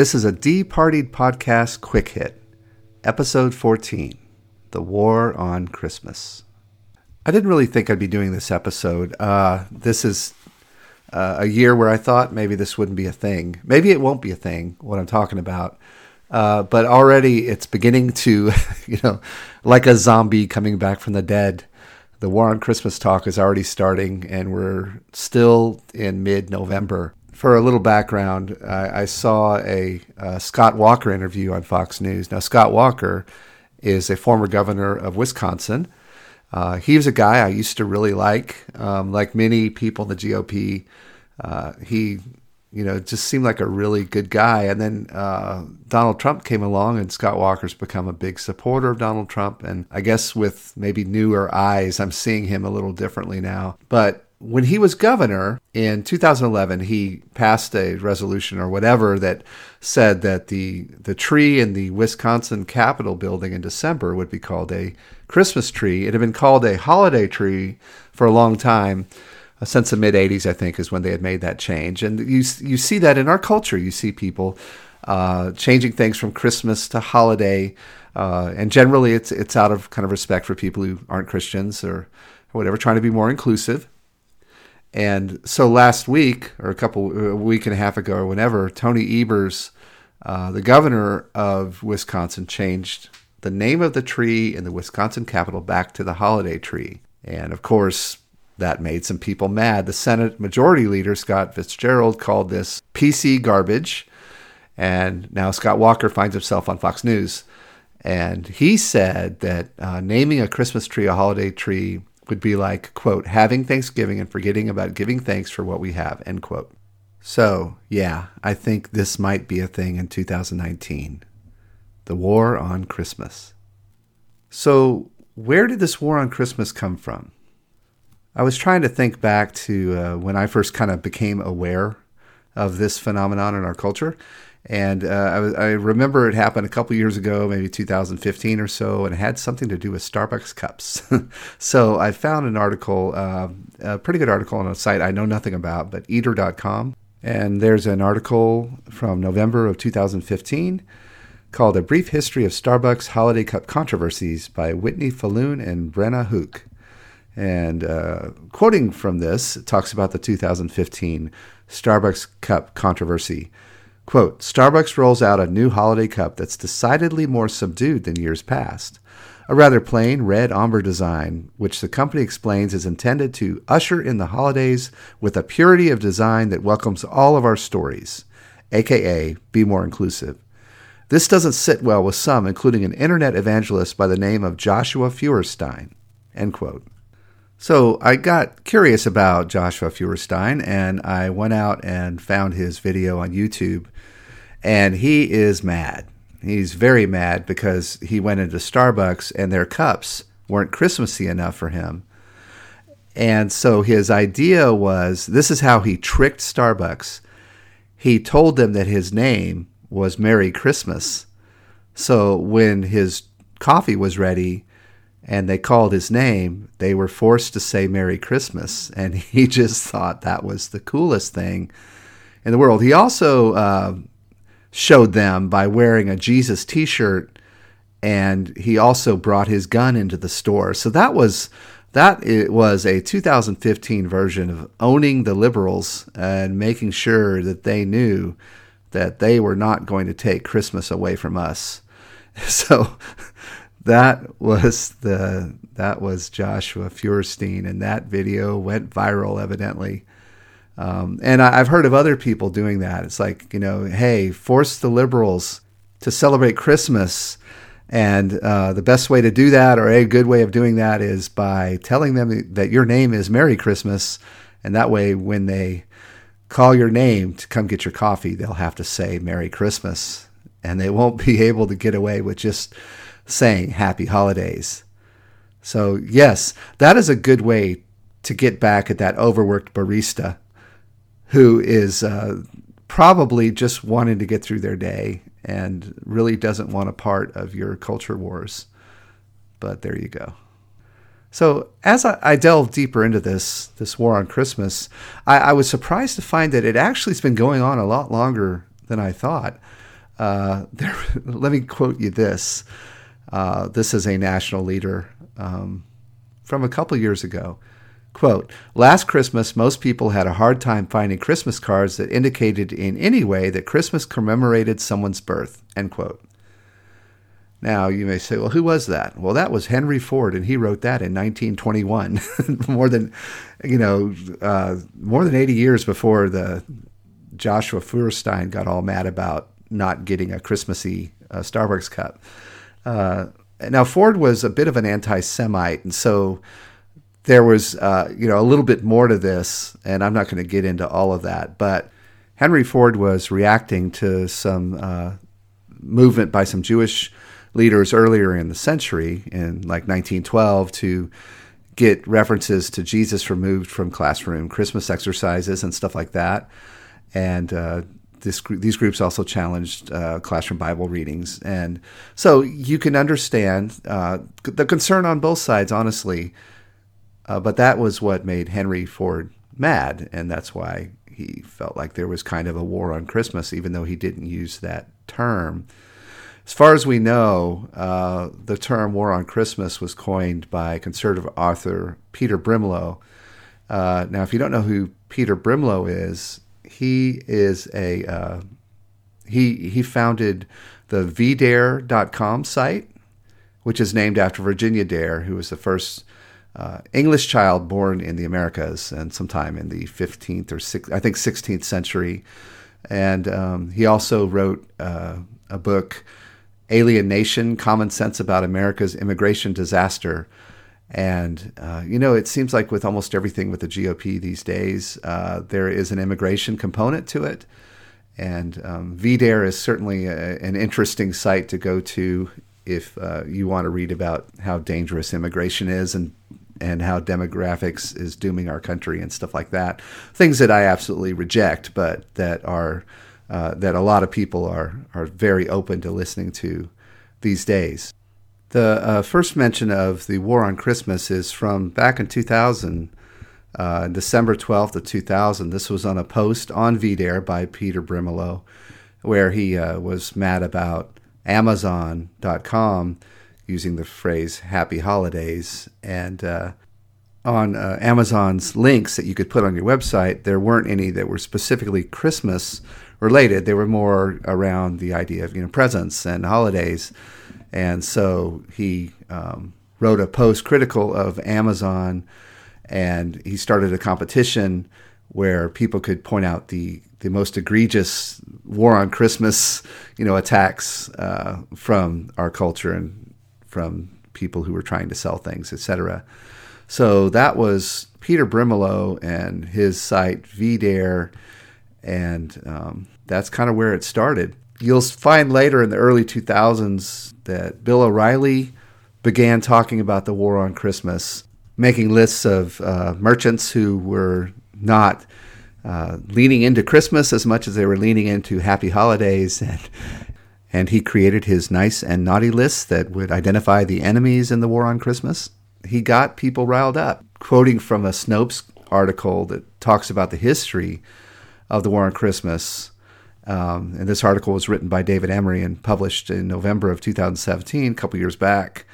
This is a Departed Podcast Quick Hit, Episode 14 The War on Christmas. I didn't really think I'd be doing this episode. Uh, this is uh, a year where I thought maybe this wouldn't be a thing. Maybe it won't be a thing, what I'm talking about. Uh, but already it's beginning to, you know, like a zombie coming back from the dead. The War on Christmas talk is already starting, and we're still in mid November. For a little background, I, I saw a, a Scott Walker interview on Fox News. Now, Scott Walker is a former governor of Wisconsin. Uh, he was a guy I used to really like. Um, like many people in the GOP, uh, he you know, just seemed like a really good guy. And then uh, Donald Trump came along, and Scott Walker's become a big supporter of Donald Trump. And I guess with maybe newer eyes, I'm seeing him a little differently now. But when he was governor in 2011, he passed a resolution or whatever that said that the the tree in the Wisconsin Capitol building in December would be called a Christmas tree. It had been called a holiday tree for a long time uh, since the mid 80s, I think, is when they had made that change. And you, you see that in our culture. You see people uh, changing things from Christmas to holiday. Uh, and generally, it's, it's out of kind of respect for people who aren't Christians or, or whatever, trying to be more inclusive. And so last week, or a couple, a week and a half ago, or whenever, Tony Evers, uh, the governor of Wisconsin, changed the name of the tree in the Wisconsin Capitol back to the holiday tree. And of course, that made some people mad. The Senate Majority Leader, Scott Fitzgerald, called this PC garbage. And now Scott Walker finds himself on Fox News. And he said that uh, naming a Christmas tree a holiday tree would be like, quote, having Thanksgiving and forgetting about giving thanks for what we have, end quote. So, yeah, I think this might be a thing in 2019. The war on Christmas. So, where did this war on Christmas come from? I was trying to think back to uh, when I first kind of became aware of this phenomenon in our culture. And uh, I, I, remember it happened a couple years ago, maybe 2015 or so, and it had something to do with Starbucks cups. so I found an article, uh, a pretty good article on a site I know nothing about, but eater.com. And there's an article from November of 2015 called A Brief History of Starbucks Holiday Cup Controversies by Whitney Filloon and Brenna Houck. And uh, quoting from this, talks about the 2015 Starbucks Cup controversy. Quote Starbucks rolls out a new holiday cup that's decidedly more subdued than years past. A rather plain red ombre design, which the company explains is intended to usher in the holidays with a purity of design that welcomes all of our stories, aka be more inclusive. This doesn't sit well with some, including an internet evangelist by the name of Joshua Feuerstein. End quote. So I got curious about Joshua Feuerstein and I went out and found his video on YouTube. And he is mad. He's very mad because he went into Starbucks and their cups weren't Christmassy enough for him. And so his idea was this is how he tricked Starbucks. He told them that his name was Merry Christmas. So when his coffee was ready, and they called his name, they were forced to say Merry Christmas. And he just thought that was the coolest thing in the world. He also uh, showed them by wearing a Jesus t shirt, and he also brought his gun into the store. So that was. That it was a 2015 version of owning the liberals and making sure that they knew that they were not going to take Christmas away from us. So that was the that was Joshua Feuerstein, and that video went viral evidently. Um, and I, have heard of other people doing that. It's like you know, hey, force the liberals to celebrate Christmas, and uh, the best way to do that, or a good way of doing that, is by telling them that your name is Merry Christmas, and that way, when they call your name to come get your coffee, they'll have to say Merry Christmas, and they won't be able to get away with just saying happy holidays. So, yes, that is a good way to get back at that overworked barista who is uh, probably just wanting to get through their day and really doesn't want a part of your culture wars. But there you go. So as I, delved deeper into this this war on Christmas, I, I, was surprised to find that it actually has been going on a lot longer than I thought. uh, there, let me quote you this. Uh, this is a national leader um, from a couple years ago. Quote, last Christmas, most people had a hard time finding Christmas cards that indicated in any way that Christmas commemorated someone's birth, end quote. Now, you may say, well, who was that? Well, that was Henry Ford, and he wrote that in 1921, more than, you know, uh, more than 80 years before the Joshua Feuerstein got all mad about not getting a Christmassy uh, Starbucks cup. Uh, now, Ford was a bit of an anti-Semite, and so there was, uh, you know, a little bit more to this, and I'm not going to get into all of that, but Henry Ford was reacting to some uh, movement by some Jewish leaders earlier in the century, in like 1912, to get references to Jesus removed from classroom Christmas exercises and stuff like that. And uh, this, these groups also challenged uh, classroom Bible readings. And so you can understand uh, the concern on both sides, honestly. Uh, but that was what made Henry Ford mad. And that's why he felt like there was kind of a war on Christmas, even though he didn't use that term. As far as we know, uh, the term war on Christmas was coined by conservative author Peter Brimelow. Uh, now, if you don't know who Peter Brimelow is, he is a uh, he he founded the vdare.com site, which is named after Virginia Dare, who was the first uh, English child born in the Americas and sometime in the 15th or 6th, I think 16th century. And um, he also wrote uh, a book Alien Nation Common Sense About America's Immigration Disaster. And, uh, you know, it seems like with almost everything with the GOP these days, uh, there is an immigration component to it. And um, VDARE is certainly a, an interesting site to go to if uh, you want to read about how dangerous immigration is and and how demographics is dooming our country and stuff like that. Things that I absolutely reject, but that are uh, that a lot of people are are very open to listening to these days. The uh, first mention of the war on Christmas is from back in 2000, uh, December 12th of 2000. This was on a post on VDare by Peter Brimelow, where he uh, was mad about Amazon.com using the phrase "Happy Holidays" and uh, on uh, Amazon's links that you could put on your website, there weren't any that were specifically Christmas related. They were more around the idea of you know presents and holidays, and so he um, wrote a post critical of Amazon, and he started a competition where people could point out the the most egregious war on Christmas, you know, attacks uh, from our culture and from people who were trying to sell things, etc. So that was Peter Brimelow and his site VDare and um, that's kind of where it started. You'll find later in the early 2000s that Bill O'Reilly began talking about the war on Christmas, making lists of uh, merchants who were not uh, leaning into Christmas as much as they were leaning into happy holidays. And, and he created his nice and naughty list that would identify the enemies in the war on Christmas. He got people riled up. Quoting from a Snopes article that talks about the history of the War on Christmas. Um, and this article was written by David Emery and published in November of 2017, a couple years back.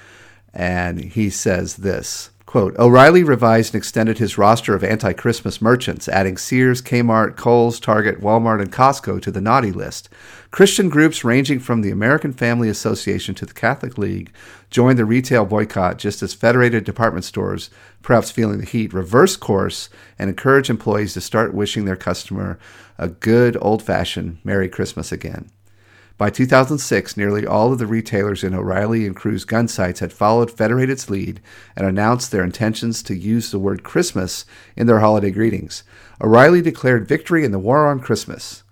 And he says this quote O'Reilly revised and extended his roster of anti Christmas merchants, adding Sears, Kmart, Kohl's, Target, Walmart, and Costco to the naughty list. Christian groups ranging from the American Family Association to the Catholic League joined the retail boycott just as federated department stores, perhaps feeling the heat, reversed course and encouraged employees to start wishing their customer a good old fashioned Merry Christmas again. By 2006, nearly all of the retailers in O'Reilly and Cruz gun sites had followed Federated's lead and announced their intentions to use the word Christmas in their holiday greetings. O'Reilly declared victory in the war on Christmas.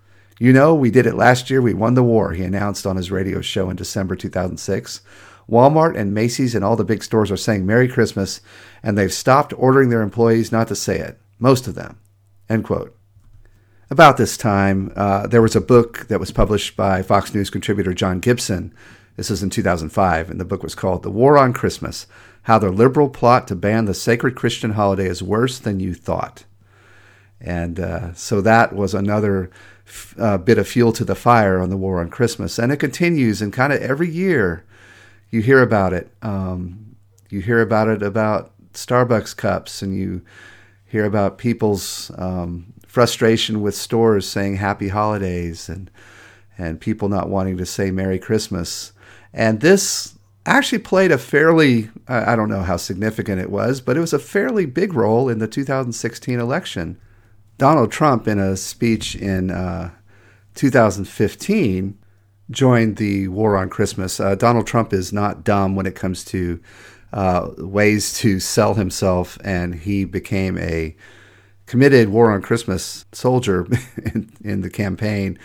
You know, we did it last year. We won the war, he announced on his radio show in December 2006. Walmart and Macy's and all the big stores are saying Merry Christmas, and they've stopped ordering their employees not to say it. Most of them. End quote. About this time, uh, there was a book that was published by Fox News contributor John Gibson. This was in 2005, and the book was called The War on Christmas How the Liberal Plot to Ban the Sacred Christian Holiday is Worse Than You Thought. And uh, so that was another uh, bit of fuel to the fire on the war on Christmas, and it continues. And kind of every year, you hear about it. Um, you hear about it about Starbucks cups, and you hear about people's um, frustration with stores saying Happy Holidays, and and people not wanting to say Merry Christmas. And this actually played a fairly, I don't know how significant it was, but it was a fairly big role in the 2016 election. Donald Trump, in a speech in uh, 2015, joined the war on Christmas. Uh, Donald Trump is not dumb when it comes to uh, ways to sell himself, and he became a committed war on Christmas soldier in, in the campaign.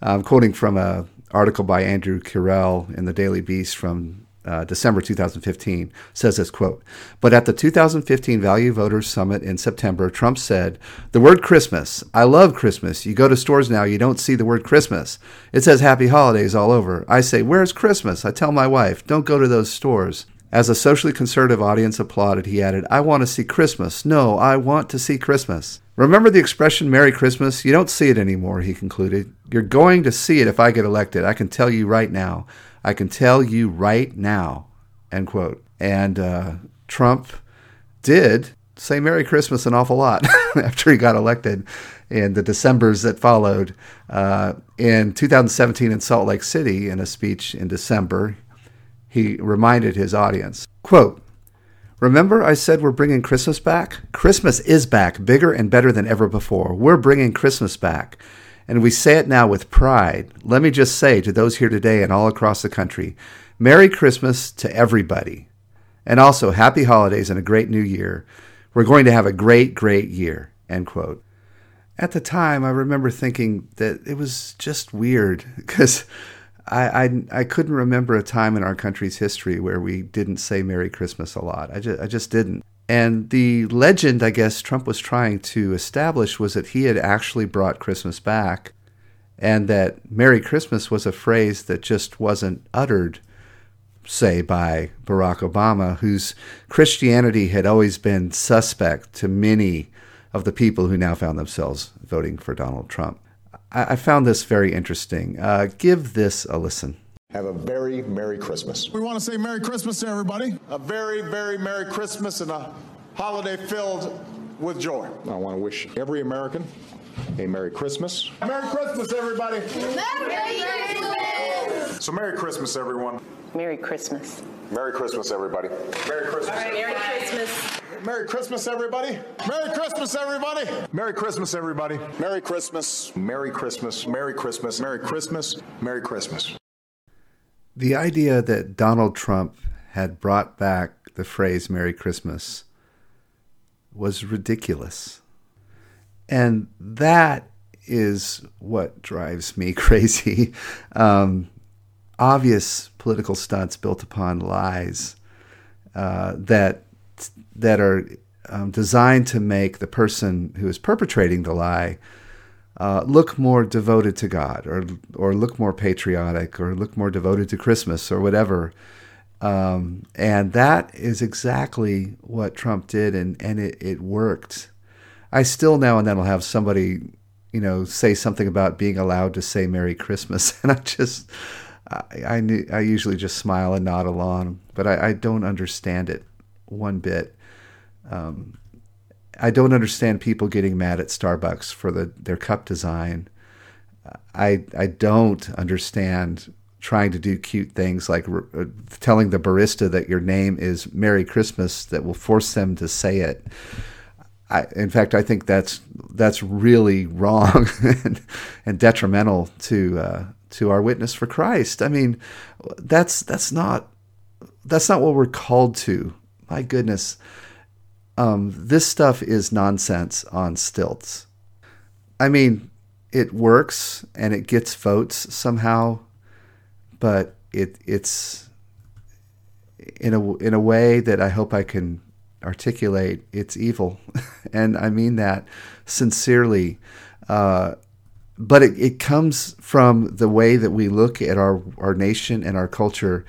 I'm quoting from an article by Andrew Kirell in the Daily Beast from uh, December 2015 says this quote but at the 2015 value voters summit in september trump said the word christmas i love christmas. You go to stores now you don't see the word christmas. It says happy holidays all over. I say where's christmas? I tell my wife don't go to those stores as a socially conservative audience applauded he added i want to see christmas. No i want to see christmas. Remember the expression merry christmas you don't see it anymore he concluded. You're going to see it if i get elected. I can tell you right now. I can tell you right now, end quote. And uh, Trump did say Merry Christmas an awful lot after he got elected in the Decembers that followed. Uh, in 2017 in Salt Lake City, in a speech in December, he reminded his audience, quote, Remember, I said we're bringing Christmas back? Christmas is back, bigger and better than ever before. We're bringing Christmas back and we say it now with pride, let me just say to those here today and all across the country Merry Christmas to everybody. And also, happy holidays and a great new year. We're going to have a great, great year. End quote. At the time, I remember thinking that it was just weird because I, I, I couldn't remember a time in our country's history where we didn't say Merry Christmas a lot. I just, I just didn't. And the legend, I guess, Trump was trying to establish was that he had actually brought Christmas back and that Merry Christmas was a phrase that just wasn't uttered, say, by Barack Obama, whose Christianity had always been suspect to many of the people who now found themselves voting for Donald Trump. I, I found this very interesting. Uh, give this a listen. Have a very Merry Christmas. We want to say Merry Christmas to everybody. A very, very Merry Christmas and a holiday filled with joy. I want to wish every American a Merry Christmas. Merry Christmas, everybody. Merry Christmas. So, Merry Christmas, everyone. Merry Christmas. Merry Christmas, everybody. Merry Christmas. Merry Christmas. Merry Christmas, everybody. Merry Christmas, everybody. Merry Christmas, everybody. Merry Christmas. Merry Christmas. Merry Christmas. Merry Christmas. Merry Christmas. The idea that Donald Trump had brought back the phrase Merry Christmas was ridiculous. And that is what drives me crazy. Um, obvious political stunts built upon lies uh, that that are um, designed to make the person who is perpetrating the lie uh, look more devoted to God or or look more patriotic or look more devoted to Christmas or whatever. Um, and that is exactly what Trump did, and, and it, it worked. I still now and then will have somebody, you know, say something about being allowed to say Merry Christmas, and I just, I, I, I usually just smile and nod along, but I, I don't understand it one bit. Um, I don't understand people getting mad at Starbucks for the their cup design. I I don't understand trying to do cute things like uh, telling the barista that your name is Merry Christmas that will force them to say it. I, in fact, I think that's that's really wrong and, and detrimental to uh, to our witness for Christ. I mean, that's that's not that's not what we're called to. My goodness, um, this stuff is nonsense on stilts. I mean, it works and it gets votes somehow, but it it's in a in a way that I hope I can articulate. It's evil, and I mean that sincerely. Uh, but it, it comes from the way that we look at our, our nation and our culture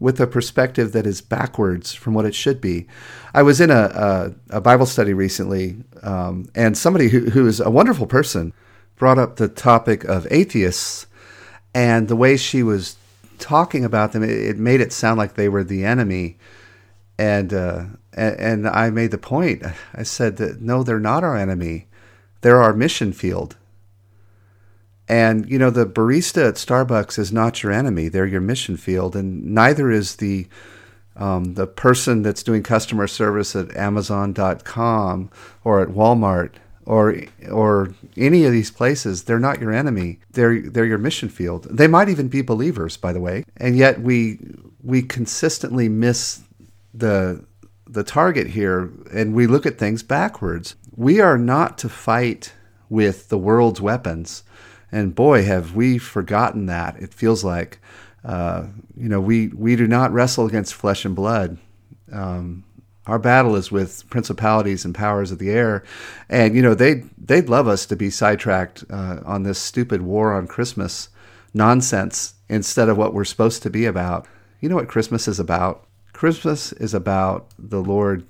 with a perspective that is backwards from what it should be. I was in a, a, a Bible study recently, um, and somebody who, who is a wonderful person brought up the topic of atheists and the way she was talking about them, it, it made it sound like they were the enemy. And, uh, and, and I made the point. I said that no, they're not our enemy. They're our mission field. And you know, the barista at Starbucks is not your enemy; they're your mission field, and neither is the um, the person that's doing customer service at Amazon.com or at Walmart or or any of these places, they're not your enemy. They're they're your mission field. They might even be believers, by the way. And yet we we consistently miss the the target here and we look at things backwards. We are not to fight with the world's weapons. And boy, have we forgotten that. It feels like uh, you know, we, we do not wrestle against flesh and blood. Um, our battle is with principalities and powers of the air, and you know they they'd love us to be sidetracked uh, on this stupid war on Christmas nonsense instead of what we're supposed to be about. You know what Christmas is about? Christmas is about the Lord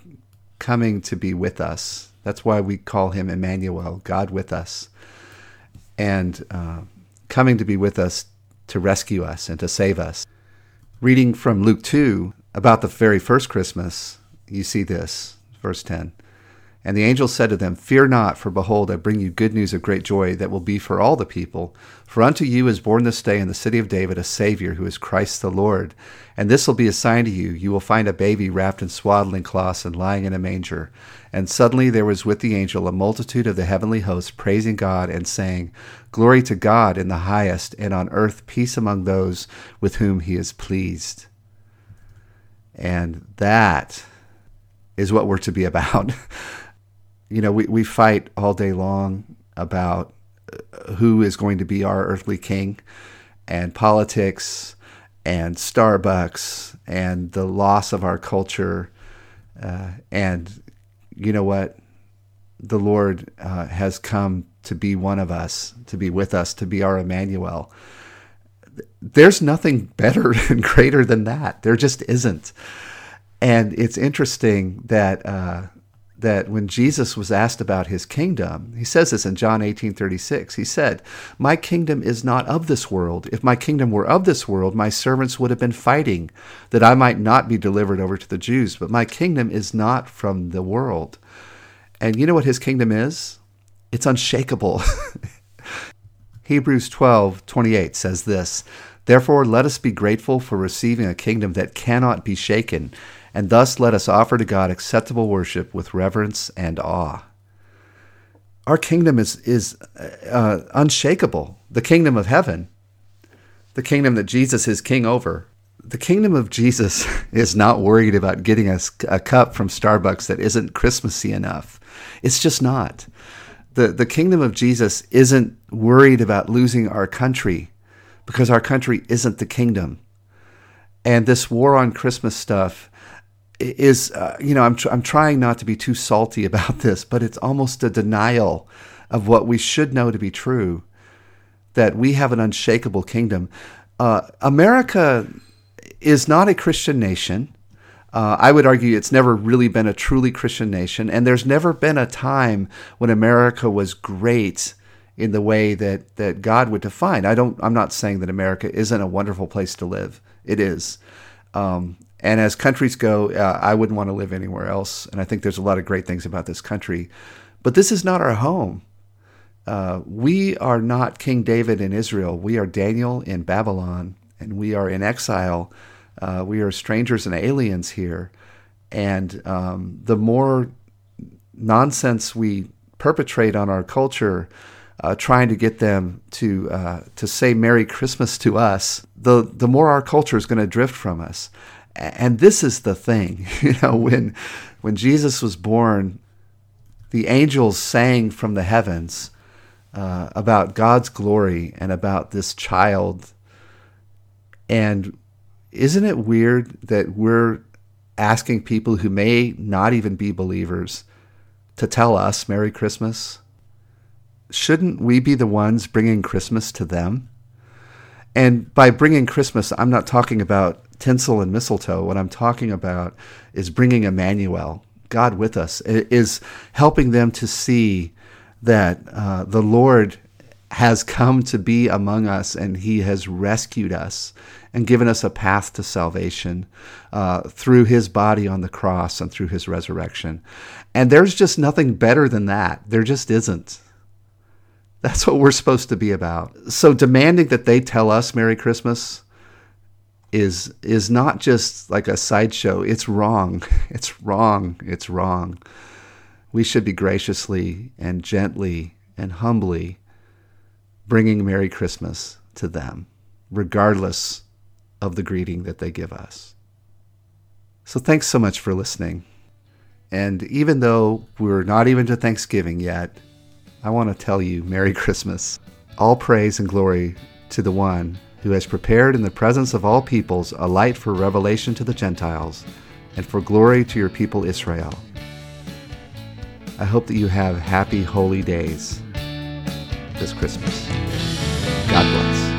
coming to be with us. That's why we call him Emmanuel, God with us, and uh, coming to be with us to rescue us and to save us. Reading from Luke 2 about the very first Christmas, you see this, verse 10. And the angel said to them, Fear not, for behold, I bring you good news of great joy that will be for all the people. For unto you is born this day in the city of David a Savior, who is Christ the Lord. And this will be a sign to you you will find a baby wrapped in swaddling cloths and lying in a manger. And suddenly there was with the angel a multitude of the heavenly hosts, praising God and saying, Glory to God in the highest, and on earth peace among those with whom he is pleased. And that is what we're to be about. you know, we, we fight all day long about uh, who is going to be our earthly king and politics and Starbucks and the loss of our culture. Uh, and you know what? The Lord uh, has come to be one of us, to be with us, to be our Emmanuel. There's nothing better and greater than that. There just isn't. And it's interesting that uh, that when Jesus was asked about his kingdom, he says this in John 18 36. He said, My kingdom is not of this world. If my kingdom were of this world, my servants would have been fighting that I might not be delivered over to the Jews. But my kingdom is not from the world. And you know what his kingdom is? It's unshakable. Hebrews 12 28 says this Therefore, let us be grateful for receiving a kingdom that cannot be shaken and thus let us offer to God acceptable worship with reverence and awe. Our kingdom is, is uh, unshakable, the kingdom of heaven, the kingdom that Jesus is king over. The kingdom of Jesus is not worried about getting us a cup from Starbucks that isn't Christmassy enough. It's just not. The, the kingdom of Jesus isn't worried about losing our country because our country isn't the kingdom. And this war on Christmas stuff is uh, you know I'm tr- I'm trying not to be too salty about this, but it's almost a denial of what we should know to be true that we have an unshakable kingdom. Uh, America is not a Christian nation. Uh, I would argue it's never really been a truly Christian nation, and there's never been a time when America was great in the way that that God would define. I don't. I'm not saying that America isn't a wonderful place to live. It is. Um, and as countries go, uh, I wouldn't want to live anywhere else. And I think there's a lot of great things about this country. But this is not our home. Uh, we are not King David in Israel. We are Daniel in Babylon, and we are in exile. Uh, we are strangers and aliens here. And um, the more nonsense we perpetrate on our culture, uh, trying to get them to uh, to say Merry Christmas to us, the the more our culture is going to drift from us and this is the thing, you know, when when Jesus was born, the angels sang from the heavens uh, about God's glory and about this child. And isn't it weird that we're asking people who may not even be believers to tell us Merry Christmas? Shouldn't we be the ones bringing Christmas to them? And by bringing Christmas, I'm not talking about tinsel and mistletoe. What I'm talking about is bringing Emmanuel, God with us, is helping them to see that uh, the Lord has come to be among us and he has rescued us and given us a path to salvation uh, through his body on the cross and through his resurrection. And there's just nothing better than that. There just isn't. That's what we're supposed to be about. So demanding that they tell us Merry Christmas is is not just like a sideshow. It's wrong. It's wrong. It's wrong. We should be graciously and gently and humbly bringing Merry Christmas to them, regardless of the greeting that they give us. So thanks so much for listening. And even though we're not even to Thanksgiving yet, I want to tell you Merry Christmas. All praise and glory to the one who has prepared in the presence of all peoples a light for revelation to the Gentiles and for glory to your people Israel. I hope that you have happy, holy days this Christmas. God bless.